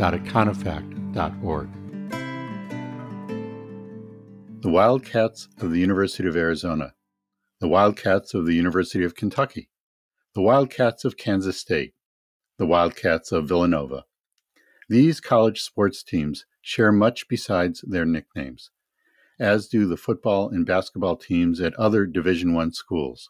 www.econofact.org. The Wildcats of the University of Arizona, the Wildcats of the University of Kentucky, the Wildcats of Kansas State, the Wildcats of Villanova. These college sports teams share much besides their nicknames, as do the football and basketball teams at other Division I schools.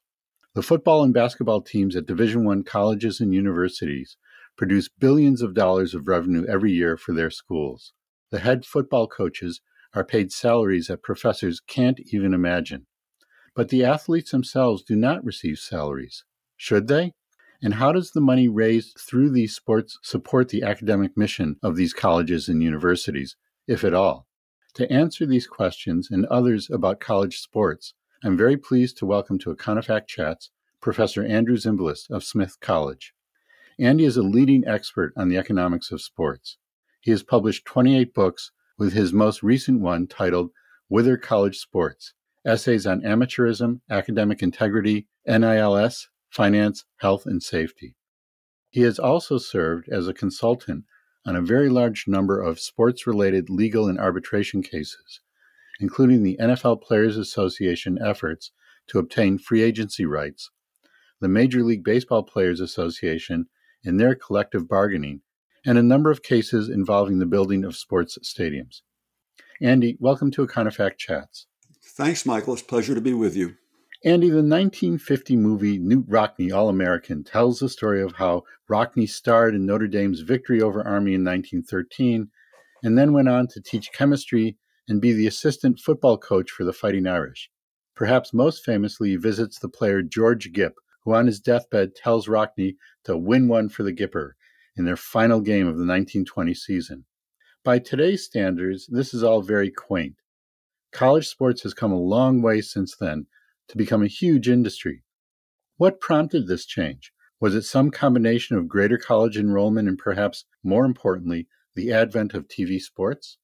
The football and basketball teams at Division I colleges and universities produce billions of dollars of revenue every year for their schools. The head football coaches are paid salaries that professors can't even imagine. But the athletes themselves do not receive salaries. Should they? And how does the money raised through these sports support the academic mission of these colleges and universities, if at all? To answer these questions and others about college sports, I'm very pleased to welcome to Econofact Chats Professor Andrew Zimbalist of Smith College. Andy is a leading expert on the economics of sports. He has published 28 books, with his most recent one titled Whither College Sports Essays on Amateurism, Academic Integrity, NILS, finance, health, and safety. He has also served as a consultant on a very large number of sports related legal and arbitration cases, including the NFL Players Association efforts to obtain free agency rights, the Major League Baseball Players Association in their collective bargaining, and a number of cases involving the building of sports stadiums. Andy, welcome to Econofact Chats. Thanks, Michael. It's a pleasure to be with you. Andy, the 1950 movie Knute Rockne, All American, tells the story of how Rockne starred in Notre Dame's victory over Army in 1913 and then went on to teach chemistry and be the assistant football coach for the Fighting Irish. Perhaps most famously, he visits the player George Gipp, who on his deathbed tells Rockne to win one for the Gipper in their final game of the 1920 season. By today's standards, this is all very quaint. College sports has come a long way since then to become a huge industry. What prompted this change? Was it some combination of greater college enrollment and perhaps more importantly, the advent of TV sports?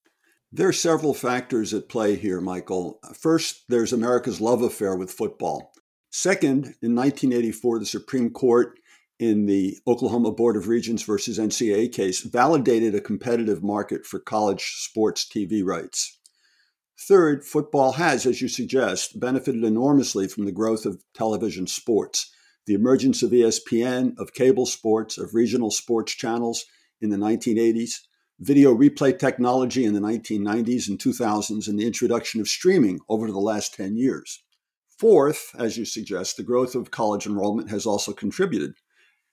There are several factors at play here, Michael. First, there's America's love affair with football. Second, in 1984, the Supreme Court in the Oklahoma Board of Regents versus NCAA case validated a competitive market for college sports TV rights. Third, football has, as you suggest, benefited enormously from the growth of television sports, the emergence of ESPN, of cable sports, of regional sports channels in the 1980s, video replay technology in the 1990s and 2000s, and the introduction of streaming over the last 10 years. Fourth, as you suggest, the growth of college enrollment has also contributed.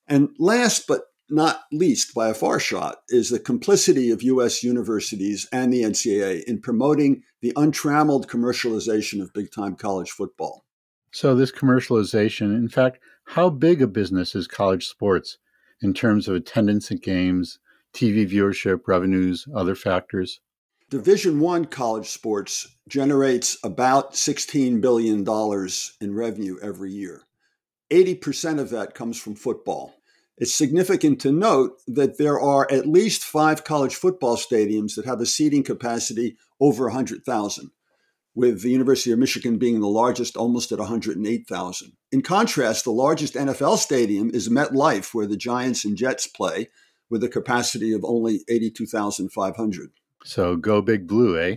And last but not least by a far shot, is the complicity of U.S. universities and the NCAA in promoting the untrammeled commercialization of big time college football. So, this commercialization, in fact, how big a business is college sports in terms of attendance at games, TV viewership, revenues, other factors? Division 1 college sports generates about $16 billion in revenue every year. 80% of that comes from football. It's significant to note that there are at least five college football stadiums that have a seating capacity over 100,000, with the University of Michigan being the largest, almost at 108,000. In contrast, the largest NFL stadium is MetLife, where the Giants and Jets play, with a capacity of only 82,500. So go big blue, eh?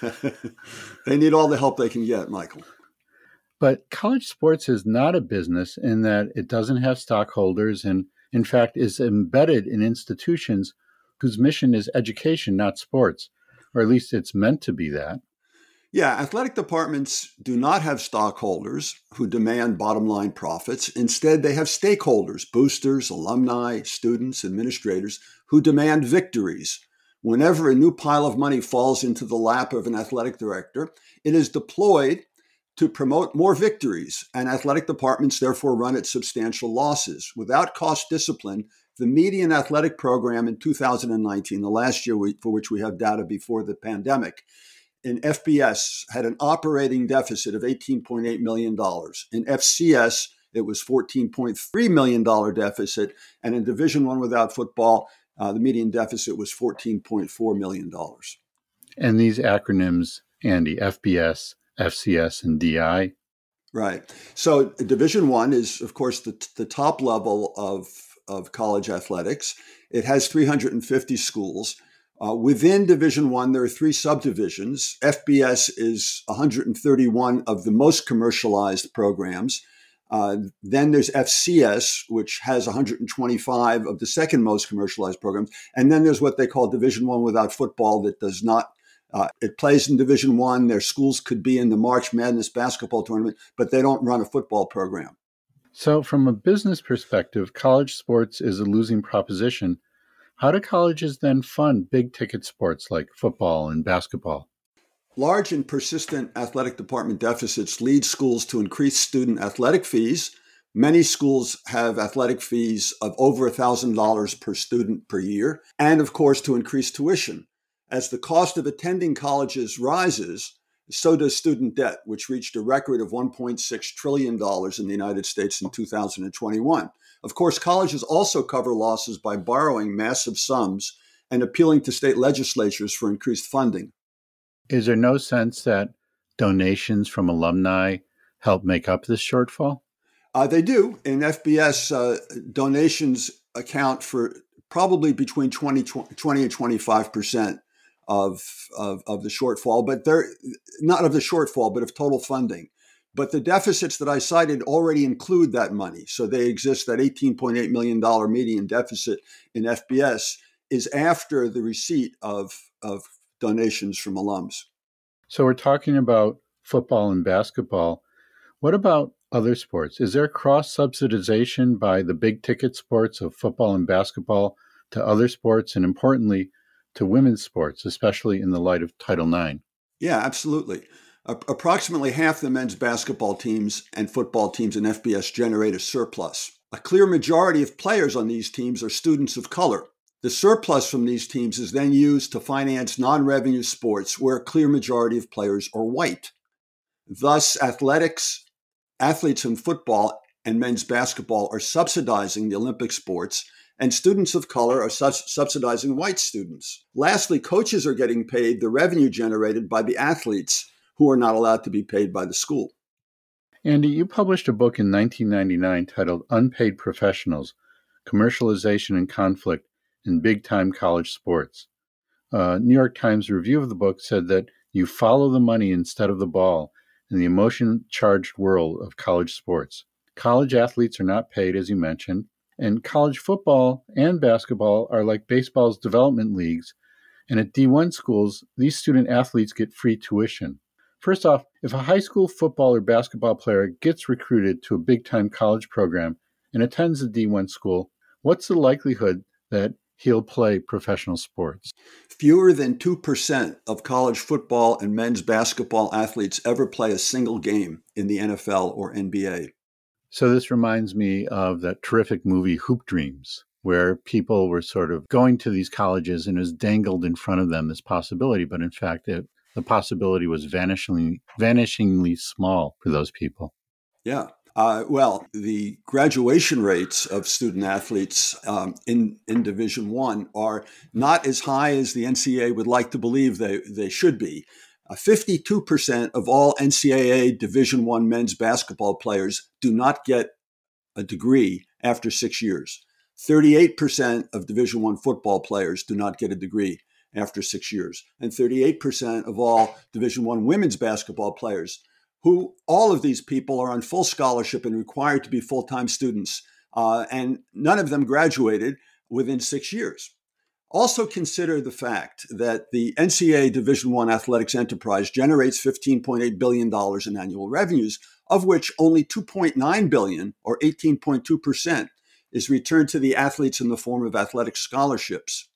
they need all the help they can get, Michael. But college sports is not a business in that it doesn't have stockholders and, in fact, is embedded in institutions whose mission is education, not sports, or at least it's meant to be that. Yeah, athletic departments do not have stockholders who demand bottom line profits. Instead, they have stakeholders, boosters, alumni, students, administrators who demand victories. Whenever a new pile of money falls into the lap of an athletic director, it is deployed to promote more victories, and athletic departments therefore run at substantial losses. Without cost discipline, the median athletic program in 2019, the last year we, for which we have data before the pandemic, in FBS had an operating deficit of $18.8 million. In FCS, it was $14.3 million deficit. And in Division One without football, uh, the median deficit was $14.4 million. And these acronyms, Andy, FBS, FCS, and DI? Right. So Division One is, of course, the, the top level of, of college athletics. It has 350 schools. Uh, within Division One, there are three subdivisions. FBS is 131 of the most commercialized programs. Uh, then there's FCS, which has 125 of the second most commercialized programs, and then there's what they call Division One without football that does not. Uh, it plays in Division One. Their schools could be in the March Madness basketball tournament, but they don't run a football program. So, from a business perspective, college sports is a losing proposition. How do colleges then fund big ticket sports like football and basketball? Large and persistent athletic department deficits lead schools to increase student athletic fees. Many schools have athletic fees of over $1,000 per student per year, and of course, to increase tuition. As the cost of attending colleges rises, so does student debt, which reached a record of $1.6 trillion in the United States in 2021. Of course, colleges also cover losses by borrowing massive sums and appealing to state legislatures for increased funding. Is there no sense that donations from alumni help make up this shortfall? Uh, they do. In FBS, uh, donations account for probably between 20, 20 and 25 percent of, of, of the shortfall, but they're not of the shortfall, but of total funding. But the deficits that I cited already include that money. So they exist. That $18.8 million median deficit in FBS is after the receipt of, of donations from alums. So we're talking about football and basketball. What about other sports? Is there cross subsidization by the big ticket sports of football and basketball to other sports, and importantly, to women's sports, especially in the light of Title IX? Yeah, absolutely. Approximately half the men's basketball teams and football teams in FBS generate a surplus. A clear majority of players on these teams are students of color, the surplus from these teams is then used to finance non revenue sports where a clear majority of players are white. Thus, athletics, athletes in football and men's basketball are subsidizing the Olympic sports, and students of color are su- subsidizing white students. Lastly, coaches are getting paid the revenue generated by the athletes who are not allowed to be paid by the school. Andy, you published a book in 1999 titled Unpaid Professionals Commercialization and Conflict in big time college sports. Uh, New York Times review of the book said that you follow the money instead of the ball in the emotion charged world of college sports. College athletes are not paid, as you mentioned, and college football and basketball are like baseball's development leagues. And at D1 schools, these student athletes get free tuition. First off, if a high school football or basketball player gets recruited to a big time college program and attends a D1 school, what's the likelihood that he'll play professional sports. Fewer than 2% of college football and men's basketball athletes ever play a single game in the NFL or NBA. So, this reminds me of that terrific movie Hoop Dreams, where people were sort of going to these colleges and it was dangled in front of them this possibility. But in fact, it, the possibility was vanishingly, vanishingly small for those people. Yeah. Uh, well, the graduation rates of student athletes um, in in Division One are not as high as the NCAA would like to believe they they should be. Uh, fifty-two percent of all NCAA Division One men's basketball players do not get a degree after six years. Thirty-eight percent of Division One football players do not get a degree after six years, and thirty-eight percent of all Division One women's basketball players who all of these people are on full scholarship and required to be full time students, uh, and none of them graduated within six years. Also consider the fact that the NCAA Division One athletics enterprise generates $15.8 billion in annual revenues, of which only 2.9 billion, or 18.2 percent, is returned to the athletes in the form of athletic scholarships,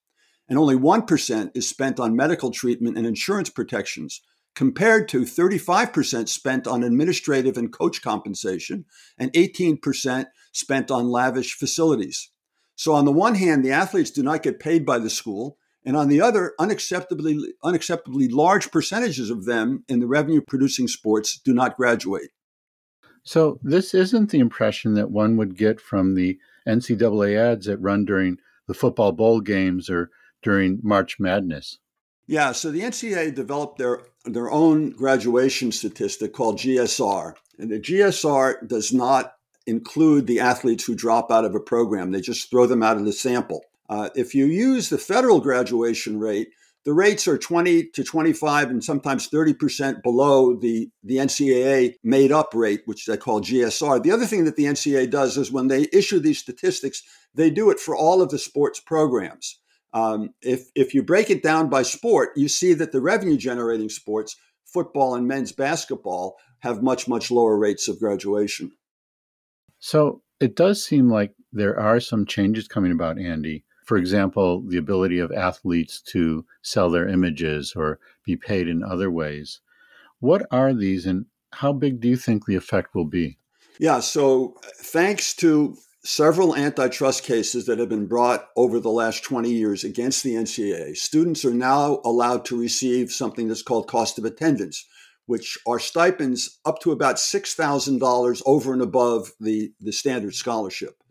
and only 1% is spent on medical treatment and insurance protections, compared to 35% spent on administrative and coach compensation and 18% spent on lavish facilities. So, on the one hand, the athletes do not get paid by the school. And on the other, unacceptably, unacceptably large percentages of them in the revenue producing sports do not graduate. So, this isn't the impression that one would get from the NCAA ads that run during the football bowl games or during March Madness. Yeah, so the NCAA developed their, their own graduation statistic called GSR. And the GSR does not include the athletes who drop out of a program, they just throw them out of the sample. Uh, if you use the federal graduation rate, the rates are 20 to 25 and sometimes 30% below the, the NCAA made up rate, which they call GSR. The other thing that the NCAA does is when they issue these statistics, they do it for all of the sports programs. Um, if, if you break it down by sport, you see that the revenue generating sports, football and men's basketball, have much, much lower rates of graduation. So it does seem like there are some changes coming about, Andy. For example, the ability of athletes to sell their images or be paid in other ways. What are these and how big do you think the effect will be? Yeah, so thanks to several antitrust cases that have been brought over the last 20 years against the NCAA, students are now allowed to receive something that's called cost of attendance, which are stipends up to about $6,000 over and above the, the standard scholarship.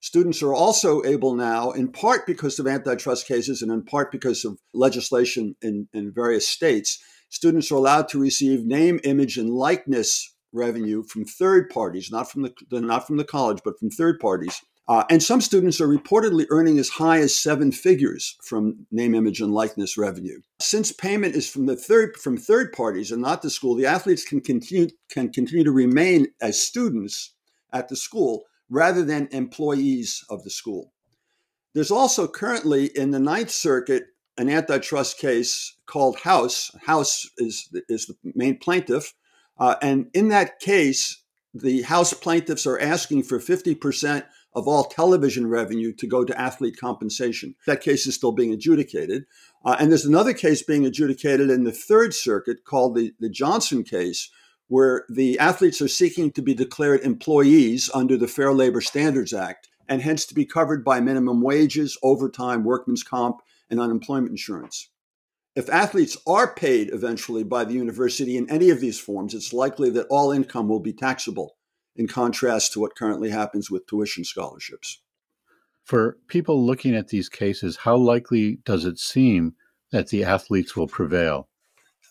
Students are also able now, in part because of antitrust cases and in part because of legislation in, in various states, students are allowed to receive name, image, and likeness revenue from third parties, not from the not from the college, but from third parties. Uh, and some students are reportedly earning as high as seven figures from name, image, and likeness revenue. Since payment is from the third from third parties and not the school, the athletes can continue can continue to remain as students at the school rather than employees of the school. There's also currently in the Ninth Circuit an antitrust case called House. House is, is the main plaintiff. Uh, and in that case, the House plaintiffs are asking for 50% of all television revenue to go to athlete compensation. That case is still being adjudicated. Uh, and there's another case being adjudicated in the Third Circuit called the, the Johnson case, where the athletes are seeking to be declared employees under the Fair Labor Standards Act and hence to be covered by minimum wages, overtime, workman's comp, and unemployment insurance. If athletes are paid eventually by the university in any of these forms, it's likely that all income will be taxable, in contrast to what currently happens with tuition scholarships. For people looking at these cases, how likely does it seem that the athletes will prevail?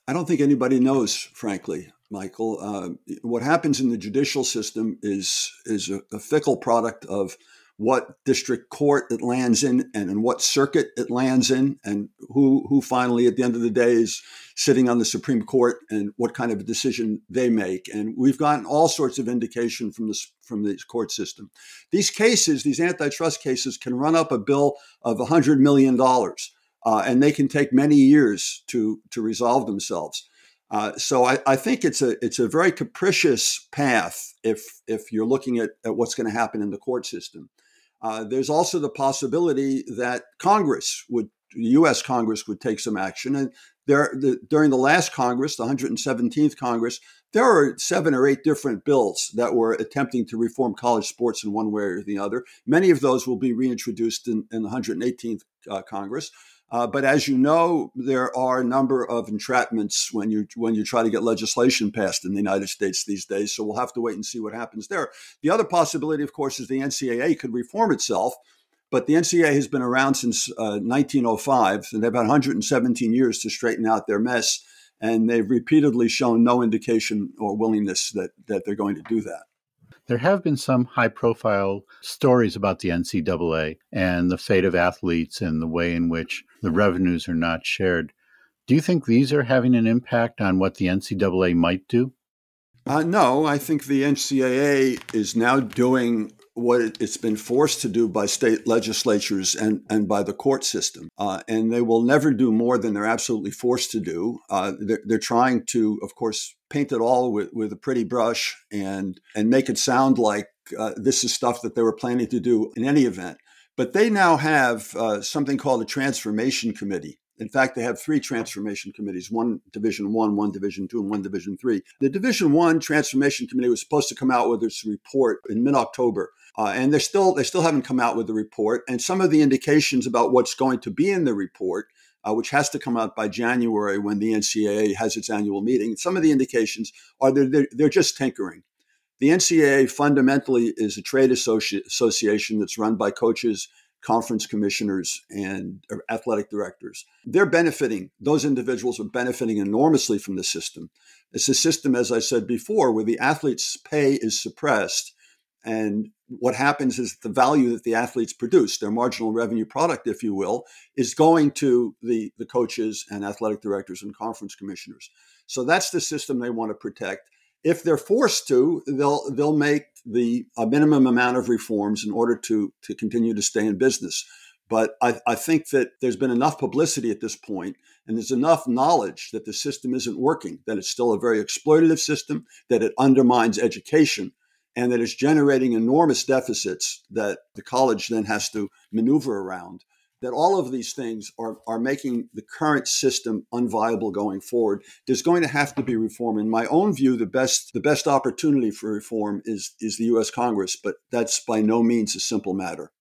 I don't think anybody knows, frankly. Michael. Uh, what happens in the judicial system is is a, a, fickle product of what district court it lands in and in what circuit it lands in and who who finally at the end of the day is sitting on the Supreme Court and what kind of a decision they make. And we've gotten all sorts of indication from this from the court system. These cases, these antitrust cases, can run up a bill of $100 million. Uh, and they can take many years to to resolve themselves. Uh, so I, I, think it's a it's a very capricious path if if you're looking at, at what's going to happen in the court system. Uh, there's also the possibility that Congress would U.S. Congress would take some action. And there, the, during the last Congress, the 117th Congress, there are seven or eight different bills that were attempting to reform college sports in one way or the other. Many of those will be reintroduced in, in the 118th uh, Congress. Uh, but as you know, there are a number of entrapments when you when you try to get legislation passed in the United States these days. So we'll have to wait and see what happens there. The other possibility, of course, is the NCAA could reform itself. But the NCAA has been around since uh, 1905, and they've had 117 years to straighten out their mess. And they've repeatedly shown no indication or willingness that, that they're going to do that. There have been some high profile stories about the NCAA and the fate of athletes and the way in which the revenues are not shared. Do you think these are having an impact on what the NCAA might do? Uh, no, I think the NCAA is now doing what it's been forced to do by state legislatures and, and by the court system. Uh, and they will never do more than they're absolutely forced to do. Uh, they're, they're, trying to, of course, paint it all with, with a pretty brush and, and make it sound like uh, this is stuff that they were planning to do in any event. But they now have uh, something called a transformation committee In fact, they have three transformation committees: one Division One, one, Division Two, and one Division Three. The Division One transformation committee was supposed to come out with its report in mid-October, uh, and they still they still haven't come out with the report. And some of the indications about what's going to be in the report uh, which has to come out by January when the NCAA has its annual meeting. Some of the indications are that they're, they're just tinkering. The NCAA fundamentally is a trade associ- association that's run by coaches, conference commissioners, and athletic directors. They're benefiting, those individuals are benefiting enormously from the system. It's a system, as I said before, where the athlete's pay is suppressed and what happens is the value that the athletes produce, their marginal revenue product, if you will, is going to the, the coaches and athletic directors and conference commissioners. So that's the system they want to protect. If they're forced to, they'll they'll make the a minimum amount of reforms in order to to continue to stay in business. But I, I think that there's been enough publicity at this point, and there's enough knowledge that the system isn't working, that it's still a very exploitative system, that it undermines education, and that it's generating enormous deficits that the college then has to maneuver around. That all of these things are, are making the current system unviable going forward. There's going to have to be reform. In my own view, the best the best opportunity for reform is is the U.S. Congress, but that's by no means a simple matter.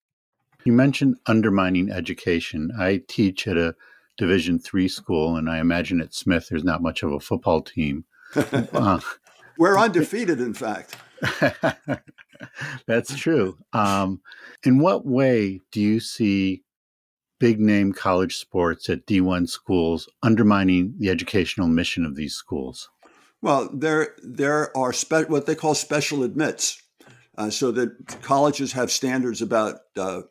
You mentioned undermining education. I teach at a Division three school, and I imagine at Smith there's not much of a football team. uh, We're undefeated, in fact. That's true. Um, in what way do you see big name college sports at D1 schools undermining the educational mission of these schools? Well, there there are spe- what they call special admits, uh, so that colleges have standards about uh,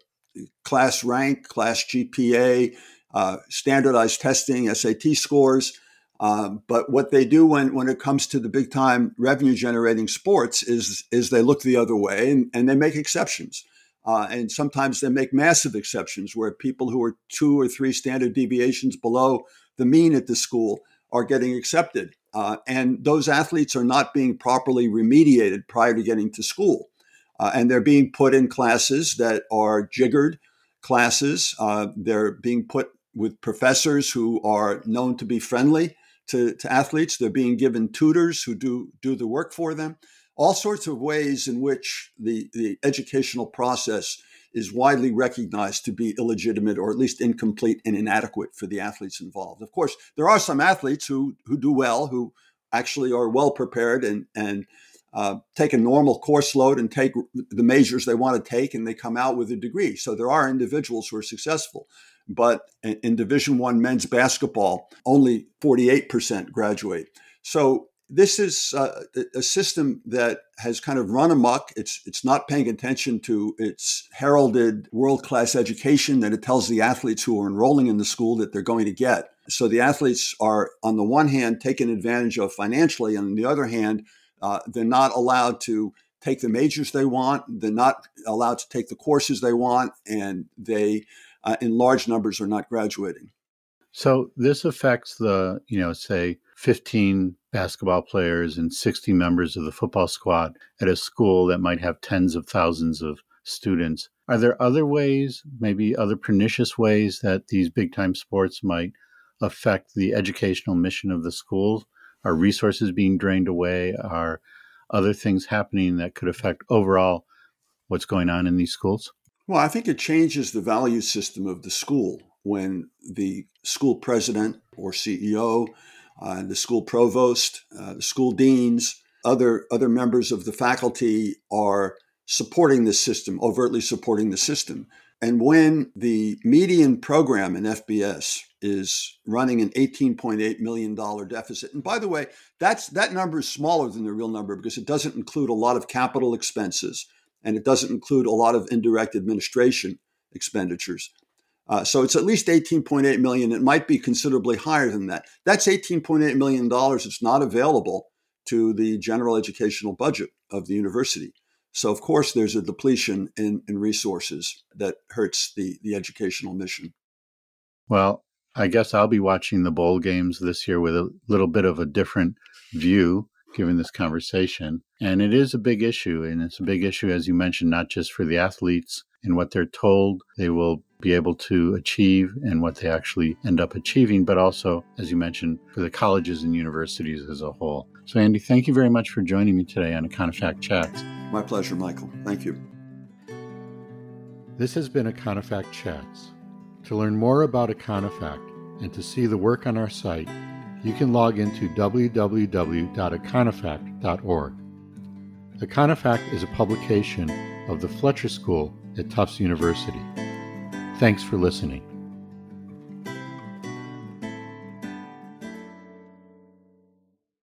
class rank, class GPA, uh, standardized testing, SAT scores. Um, but what they do when, when it comes to the big time revenue generating sports is, is they look the other way and, and they make exceptions. Uh, and sometimes they make massive exceptions where people who are two or three standard deviations below the mean at the school are getting accepted. Uh, and those athletes are not being properly remediated prior to getting to school. Uh, and they're being put in classes that are jiggered classes. Uh, they're being put with professors who are known to be friendly to, to athletes. They're being given tutors who do, do the work for them. All sorts of ways in which the, the educational process is widely recognized to be illegitimate or at least incomplete and inadequate for the athletes involved. Of course, there are some athletes who, who do well, who actually are well prepared and, and uh, take a normal course load and take the majors they want to take, and they come out with a degree. So there are individuals who are successful but in Division One men's basketball, only 48% graduate. So this is uh, a system that has kind of run amok. It's it's not paying attention to its heralded world class education that it tells the athletes who are enrolling in the school that they're going to get. So the athletes are, on the one hand, taken advantage of financially, and on the other hand, uh, they're not allowed to take the majors they want. They're not allowed to take the courses they want, and they uh, in large numbers are not graduating. So this affects the, you know, say 15 basketball players and 60 members of the football squad at a school that might have tens of thousands of students. Are there other ways, maybe other pernicious ways that these big time sports might affect the educational mission of the schools? Are resources being drained away? Are other things happening that could affect overall what's going on in these schools? Well, I think it changes the value system of the school when the school president or CEO, uh, the school provost, uh, the school deans, other other members of the faculty are supporting the system, overtly supporting the system. And when the median program in FBS is running an $18.8 million deficit, and by the way, that's that number is smaller than the real number because it doesn't include a lot of capital expenses and it doesn't include a lot of indirect administration expenditures. Uh, so it's at least 18.8 million. It might be considerably higher than that. That's 18.8 million dollars. It's not available to the general educational budget of the university. So of course there's a depletion in, in resources that hurts the, the educational mission. Well, I guess I'll be watching the bowl games this year with a little bit of a different view given this conversation. And it is a big issue. And it's a big issue, as you mentioned, not just for the athletes and what they're told they will be able to achieve and what they actually end up achieving, but also, as you mentioned, for the colleges and universities as a whole. So, Andy, thank you very much for joining me today on a Econofact Chats. My pleasure, Michael. Thank you. This has been a Econofact Chats. To learn more about a Econofact and to see the work on our site, you can log into www.econofact.org. Econofact is a publication of the Fletcher School at Tufts University. Thanks for listening.